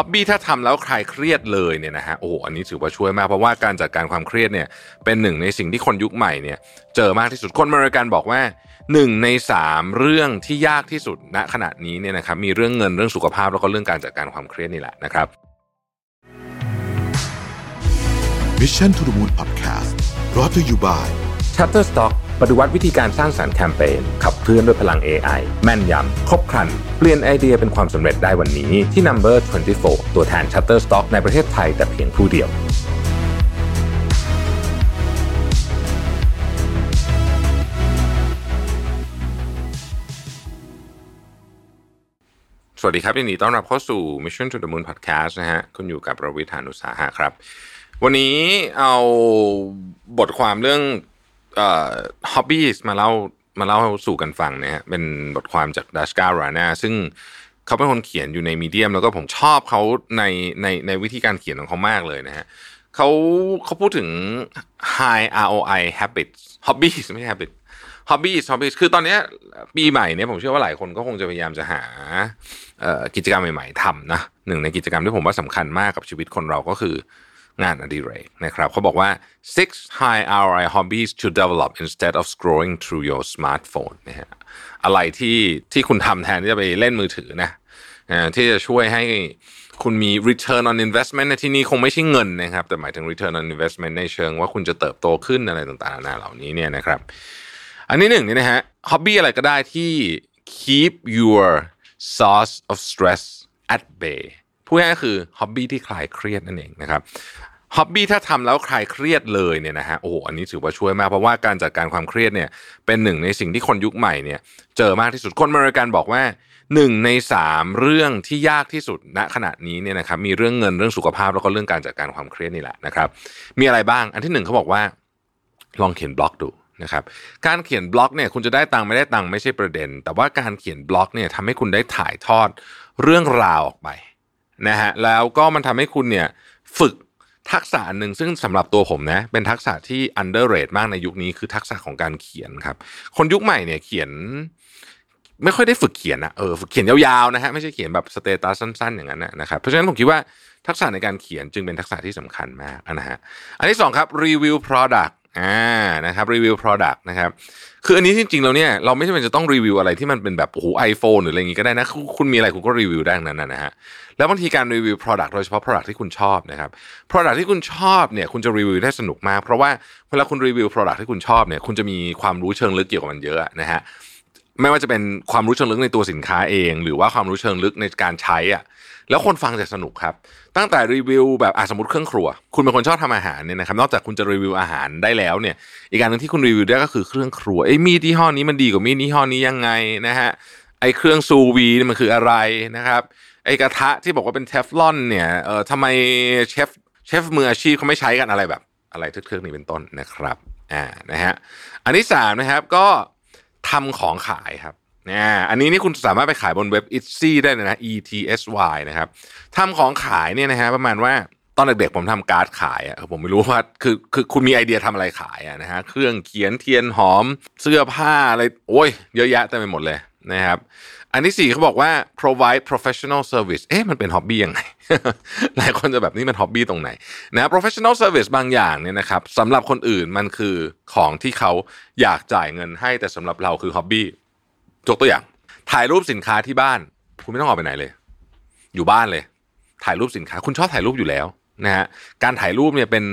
ฮอบบี้ถ้าทำแล้วคลายเครียดเลยเนี่ยนะฮะโอ้โหอันนี้ถือว่าช่วยมากเพราะว่าการจัดการความเครียดเนี่ยเป็นหนึ่งในสิ่งที่คนยุคใหม่เนี่ยเจอมากที่สุดคนอเมริกันบอกว่าหนึ่งในสามเรื่องที่ยากที่สุดณขณะนี้เนี่ยนะครับมีเรื่องเงินเรื่องสุขภาพแล้วก็เรื่องการจัดการความเครียดนี่แหละนะครับ Mission to the Moon Podcast brought to you by Shutterstock ปฏิวัติวิธีการสร้างสารรค์แคมเปญขับเคลื่อนด้วยพลัง AI แม่นยำ ครบครัน เปลี่ยนไอเดียเป็นความสำเร็จได้วันนี้ที่ Number 24 ตัวแทน Shutterstock ในประเทศไทยแต่เพียงผู้เดียว สวัสดีครับยินดีต้อนรับเข้าสู่ Mission to the Moon Podcast นะฮะคุณอยู่กับประวิทยานุสาหะครับ วันนี้เอาบทความเรื่อง เอ่อ hobbies มาเล่ามาเล่าสู่กันฟังนะฮะเป็นบทความจากดัชการานาซึ่งเขาเป็นคนเขียนอยู่ในมีเดียม แล้วก็ผมชอบเขาในในในวิธีการเขียนของเขามากเลยนะฮะเขาเขาพูดถึง high ROI habits hobbies ไม่ใช่ habits hobbies hobbies คือตอนนี้ปีใหม่เนี่ยผมเชื่อว่าหลายคนก็คงจะพยายามจะหากิจกรรมใหม่ๆทำนะหนึ่งในกิจกรรมที่ผมว่าสำคัญมากกับชีวิตคนเราก็คือ งานอดิเรกนะครับเขาบอกว่า six high ROI hobbies to develop instead of scrolling through your smartphone นะฮะอะไรที่ที่คุณทำแทนที่จะไปเล่นมือถือนะที่จะช่วยให้คุณมี return on investment ในที่นี้คงไม่ใช่เงินนะครับ แต่หมายถึง return on investment ในเชิงว่าคุณจะเติบโตขึ้นอะไรต่างๆนานาเหล่านี้เนี่ยนะครับ อันนี้หนึ่งนี่นะฮะ hobby อะไรก็ได้ที่ keep your source of stress at bay พูดง่ายๆคือ hobby ที่คลายเครียดนั่นเองนะครับ hobby ถ้าทำแล้วคลายเครียดเลยเนี่ยนะฮะโอ้โหอันนี้ถือว่าช่วยมากเพราะว่าการจัดการความเครียดเนี่ยเป็นหนึ่งในสิ่งที่คนยุคใหม่เนี่ย เจอมากที่สุดคนอเมริกันบอกว่าหนึ่งในสามเรื่องที่ยากที่สุดณขณะนี้เนี่ยนะครับมีเรื่องเงินเรื่องสุขภาพแล้วก็เรื่องการจัดการความเครียดนี่แหละนะครับ มีอะไรบ้างอันที่หนึ่งเขาบอกว่า ลองเขียนบล็อกดูนะครับการเขียนบล็อกเนี่ยคุณจะได้ตังค์ไม่ได้ตังค์ไม่ใช่ประเด็น แต่ว่าการเขียนบล็อกเนี่ยทำให้คุณได้ถ่ายทอดเรื่องราวออกไป นะฮะแล้วก็มันทำให้คุณเนี่ยฝึกทักษะหนึ่งซึ่งสำหรับตัวผมนะเป็นทักษะที่ underrate มากในยุคนี้คือทักษะของการเขียนครับ คนยุคใหม่เนี่ยเขียน ไม่ค่อยได้ฝึกเขียนนะเออฝึกเขียนยาวๆนะฮะไม่ใช่เขียนแบบสเตตัสสั้น ๆ อย่างนั้นนะครับเพราะฉะนั้นผมคิดว่าทักษะในการเขียนจึงเป็นทักษะที่สำคัญมากนะฮะอันที่สองครับรีวิว product อ่านะครับรีวิว product นะครับคืออันนี้จริงๆแล้วเนี่ยเราไม่จำเป็นจะต้องรีวิวอะไรที่มันเป็นแบบโอ้โหไอโฟนหรืออะไรอย่างงี้ก็ได้นะคุณมีอะไรคุณก็รีวิวได้นั้นนะฮะแล้วบางทีการรีวิว product โดยเฉพาะ product ที่คุณชอบนะครับ product ที่คุณชอบเนี่ยคุณจะรีวิวได้สนุกมาก เพราะว่าเวลาคุณรีวิว product ที่คุณชอบเนี่ยคุณจะมีความรู้เชิงลึกเกี่ยวกับมันเยอะนะฮะไม่ว่าจะเป็นความรู้เชิงลึกในตัวสินค้าเอง หรือว่าความรู้เชิงลึกในการใช้อะ แล้วคนฟังจะสนุกครับ ตั้งแต่รีวิวแบบอะสมมติเครื่องครัว คุณเป็นคนชอบทำอาหารเนี่ยนะครับ นอกจากคุณจะรีวิวอาหารได้แล้วเนี่ย อีกการหนึ่งที่คุณรีวิวได้ก็คือเครื่องครัวไอ้มีดยี่ห้อนี้มันดีกว่ามีดยี่ห้อนี้ยังไงนะฮะ ไอ้เครื่องซูวีมันคืออะไรนะครับ ไอ้กระทะที่บอกว่าเป็นเทฟลอนเนี่ยเออทำไมเชฟเชฟมืออาชีพเขาไม่ใช้กันอะไรแบบอะไรทึกๆนี้เป็นต้นนะครับอ่านะฮะอันที่สามนะครับก็ทำของขายครับ นะอันนี้นี่คุณสามารถไปขายบนเว็บ Etsy ได้เลยนะ E T S Y นะครับทำของขายเนี่ยนะฮะประมาณว่าตอนเด็กๆผมทำการ์ดขายอะผมไม่รู้ว่าคือคือคุณมีไอเดียทำอะไรขายอะนะฮะเครื่องเขียนเทียนหอมเสื้อผ้าอะไรโอ้ยเยอะแยะเต็มไปหมดเลยนะครับอันที่สี่เขาบอกว่า provide professional service เอ๊ะมันเป็นฮ็อบบี้ยังไงหลายคนจะแบบนี้มันฮ็อบบี้ตรงไหนนะ professional service บางอย่างเนี่ยนะครับสำหรับคนอื่นมันคือของที่เขาอยากจ่ายเงินให้แต่สำหรับเราคือฮ็อบบี้ ยกตัวอย่าง ถ่ายรูปสินค้าที่บ้าน คุณไม่ต้องออกไปไหนเลย อยู่บ้านเลย ถ่ายรูปสินค้า คุณชอบถ่ายรูปอยู่แล้วนะฮะการถ่ายรูปเนี่ยเป็น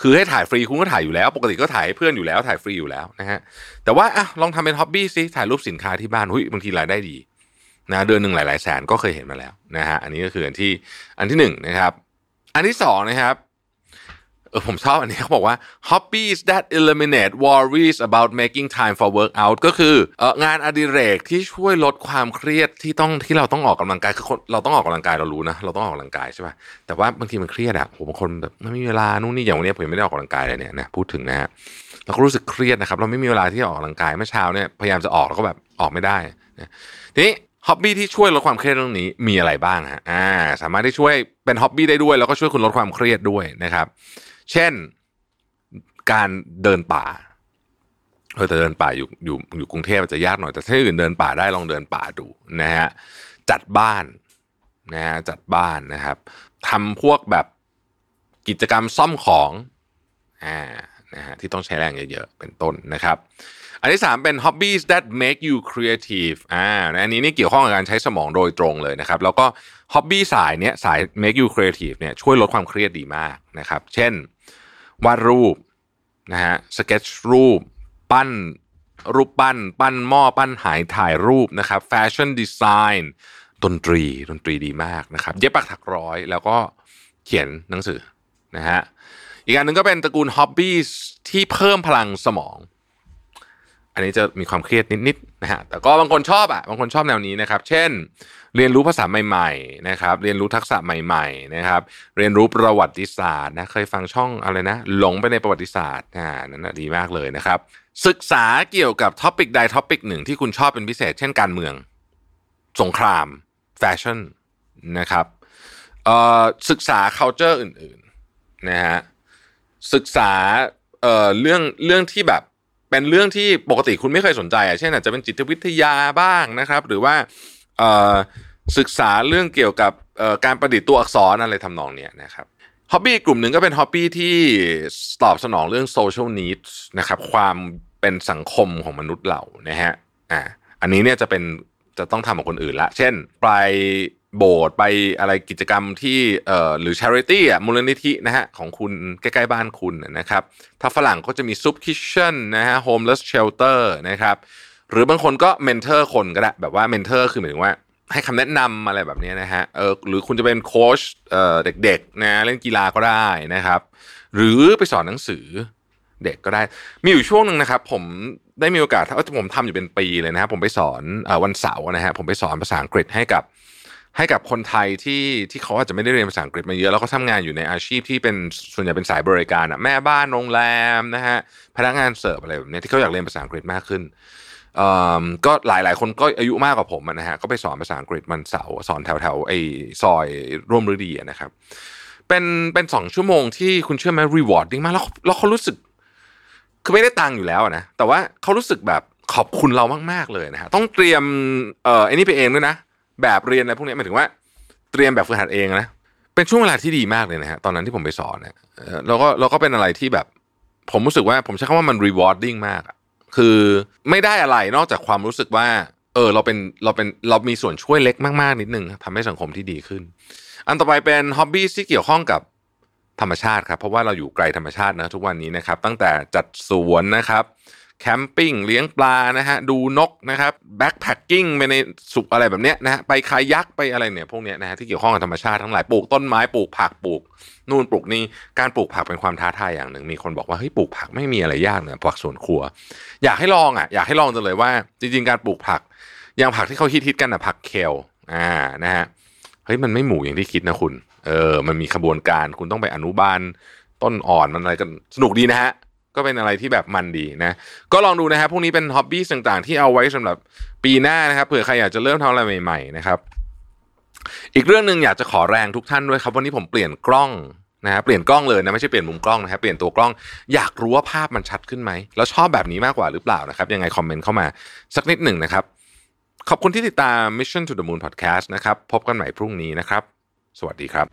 คือให้ถ่ายฟรีคุณก็ถ่ายอยู่แล้ว ปกติก็ถ่ายให้เพื่อนอยู่แล้วถ่ายฟรีอยู่แล้วนะฮะแต่ว่าอะลองทำเป็นฮ็อบบี้สิถ่ายรูปสินค้าที่บ้านหุ้ยบางทีรายได้ดีนะเดือนหนึ่งหลายๆแสนก็เคยเห็นมาแล้วนะฮะอันนี้ก็คืออันที่อันที่หนึ่งนะครับ อันที่สองนะครับ ออผมชอบอันนี้เขาบอกว่า hobbies that eliminate worries about making time for workout ก็คือเอองานอดิเรกที่ช่วยลดความเครียดที่ต้องที่เราต้องออกกำลังกายคือคนเราต้องออกกำลังกายเรารู้นะเราต้องออกกำลังกายใช่ป่ะแต่ว่าบางทีมันเครียดอะผมบางคนแบบไม่มีเวลานู่นนี่อย่างวันนี้ผมไม่ได้ออกกำลังกายเลยเนี่ยนะพูดถึงนะฮะเราก็รู้สึกเครียดนะครับ เราไม่มีเวลาที่ออกกำลังกายเมื่อเช้าเนี่ยพยายามจะออกแล้วก็แบบออกไม่ได้นะทีนี้ฮ็อบบี้ที่ช่วยลดความเครียดเรื่องนี้มีอะไรบ้างฮะอ่าสามารถที่ช่วยเป็นฮ็อบบี้ได้ด้วย แล้วก็ช่วยคุณลดความเครียดด้วยนะครับ เช่นการเดินป่าเออแต่เดินป่าอยู่อยู่อยู่กรุงเทพจะยากหน่อยแต่ถ้าอื่นเดินป่าได้ลองเดินป่าดูนะฮะจัดบ้านนะฮะจัดบ้านนะครับทำพวกแบบกิจกรรมซ่อมของอ่านะฮะที่ต้องใช้แรงเยอะๆเป็นต้นนะครับ อันที่ 3 เป็น hobbies that make you creative อ่าอันนี้นี่เกี่ยวข้องกับการใช้สมองโดยตรงเลยนะครับ แล้วก็ hobby สายเนี้ยสาย make you creative เนี่ยช่วยลดความเครียดดีมากนะครับ เช่น วาดรูปนะฮะสเก็ตรูป ปั้นรูปปั้น ปั้นหม้อปั้นไหถ่ายรูปนะครับแฟชั่นดีไซน์ดนตรีดนตรีดีมากนะครับเย็บปักถักร้อยแล้วก็เขียนหนังสือนะฮะอีกอันหนึ่งก็เป็นตระกูล hobby ที่เพิ่มพลังสมอง อันนี้จะมีความเครียดนิดๆนะฮะแต่ก็บางคนชอบอะบางคนชอบแนวนี้นะครับ เช่น เรียนรู้ภาษาใหม่ๆนะครับเรียนรู้ทักษะใหม่ๆนะครับ เรียนรู้ประวัติศาสตร์นะเคยฟังช่องอะไรนะ หลงไปในประวัติศาสตร์อ่านั่นนะดีมากเลยนะครับ ศึกษาเกี่ยวกับ topic ใด topic หนึ่งที่คุณชอบเป็นพิเศษ เช่นการเมือง สงคราม แฟชั่นนะครับเอ่อศึกษา culture อื่นๆนะฮะศึกษาเอ่อเรื่องเรื่องที่แบบ เป็นเรื่องที่ปกติคุณไม่เคยสนใจอะเช่นอาจจะเป็นจิตวิทยาบ้างนะครับ หรือว่าศึกษาเรื่องเกี่ยวกับการประดิษฐ์ตัวอักษรอะไรทำนองเนี้ยนะครับ hobby กลุ่มหนึ่งก็เป็น hobby ที่ตอบสนองเรื่อง social needs นะครับความเป็นสังคมของมนุษย์เรานะฮะอ่าอันนี้เนี่ยจะเป็นจะต้องทำกับคนอื่นละ เช่น ไป โบสถ์ไปอะไรกิจกรรมที่เอ่อหรือ charity อะมูลนิธินะฮะของคุณใกล้ๆบ้านคุณนะครับ ถ้าฝรั่งก็จะมี soup kitchen นะฮะ homeless shelter นะครับหรือบางคนก็ mentor คนก็ได้แบบว่า mentor คือหมายถึงว่าให้คำแนะนำอะไรแบบนี้นะฮะเออหรือคุณจะเป็นโค้ชเอ่อเด็กๆนะเล่นกีฬาก็ได้นะครับ หรือไปสอนหนังสือเด็กก็ได้ มีอยู่ช่วงหนึ่งนะครับ ผมได้มีโอกาสเอ้ยผมทำอยู่เป็นปีเลยนะครับผมไปสอนอวันเสาร์นะฮะผมไปสอนภาษาอังกฤษให้กับ ให้กับคนไทยที่ที่เขาอาจจะไม่ได้เรียนภาษาอังกฤษมาเยอะแล้วก็ทำงานอยู่ในอาชีพที่เป็นส่วนใหญ่เป็นสายบริการอะแม่บ้านโรงแรมนะฮะพนักงานเสิร์ฟอะไรแบบนี้ที่เขาอยากเรียนภาษาอังกฤษมากขึ้นเอ่อก็หลายหลายๆคนก็อายุมากกว่าผมนะฮะก็ไปสอนภาษาอังกฤษมันเสาร์สอนแถวแถวไอ้ซอยร่วมฤดีนะครับ เป็นเป็นสองชั่วโมงที่คุณเชื่อไหม rewarding มากแล้วแล้วเขารู้สึก คือไม่ได้ตังค์อยู่แล้วนะแต่ว่าเขารู้สึกแบบขอบคุณเรามาก ๆ เลยนะฮะต้องเตรียมเอ่อไอ้นี่ไปเองด้วยนะ แบบเรียนอะไรพวกนี้หมายถึงว่าเตรียมแบบฝึกหัดเองนะเป็นช่วงเวลาที่ดีมากเลยนะฮะตอนนั้นที่ผมไปสอนเนี่ยเอ่อแล้วก็แล้วก็เป็นอะไรที่แบบ ผมรู้สึกว่าผมใช้คำว่ามัน rewarding มากอะคือไม่ได้อะไรนอกจากความรู้สึกว่า เออเราเป็นเราเป็นเรามีส่วนช่วยเล็กมากๆนิดนึงทำให้สังคมที่ดีขึ้น อันต่อไปเป็น hobby ที่เกี่ยวข้องกับธรรมชาติครับเพราะว่าเราอยู่ไกลธรรมชาตินะทุกวันนี้นะครับ ตั้งแต่จัดสวนนะครับ camping เลี้ยงปลานะฮะดูนกนะครับ backpacking ไปในสุกอะไรแบบเนี้ยนะฮะไป kayak ไปอะไรเนี่ยพวกเนี้ยนะฮะที่เกี่ยวข้องกับธรรมชาติทั้งหลายปลูกต้นไม้ปลูกผักปลูกนู่นปลูกนี่การปลูกผักเป็นความท้าทายอย่างหนึ่ง มีคนบอกว่าเฮ้ยปลูกผักไม่มีอะไรยากเนี่ยผักสวนครัว อยากให้ลองอะอยากให้ลองจังเลยว่า จริง ๆ การปลูกผักอย่างผักที่เขาฮิตๆกันอะผักเคลอ่านะฮะเฮ้ยมันไม่หมูอย่างที่คิดนะคุณเออมันมีขบวนการคุณต้องไปอนุบาลต้นอ่อนมันอะไรกันสนุกดีนะฮะ ก็เป็นอะไรที่แบบมันดีนะ ก็ลองดูนะครับพวกนี้เป็นฮ็อบบี้ต่างๆ ที่เอาไว้สำหรับปีหน้านะครับเผื่อใครอยากจะเริ่มทำอะไรใหม่ๆนะครับ อีกเรื่องหนึ่งอยากจะขอแรงทุกท่านด้วยครับวันนี้ผมเปลี่ยนกล้องนะฮะเปลี่ยนกล้องเลยนะไม่ใช่เปลี่ยนมุมกล้องนะครับเปลี่ยนตัวกล้องอยากรู้ว่าภาพมันชัดขึ้นไหมแล้วชอบแบบนี้มากกว่าหรือเปล่านะครับ ยังไงคอมเมนต์เข้ามาสักนิดหนึ่งนะครับ ขอบคุณที่ติดตาม Mission to the Moon Podcast นะครับพบกันใหม่พรุ่งนี้นะครับ สวัสดีครับ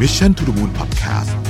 Mission to the Moon Podcast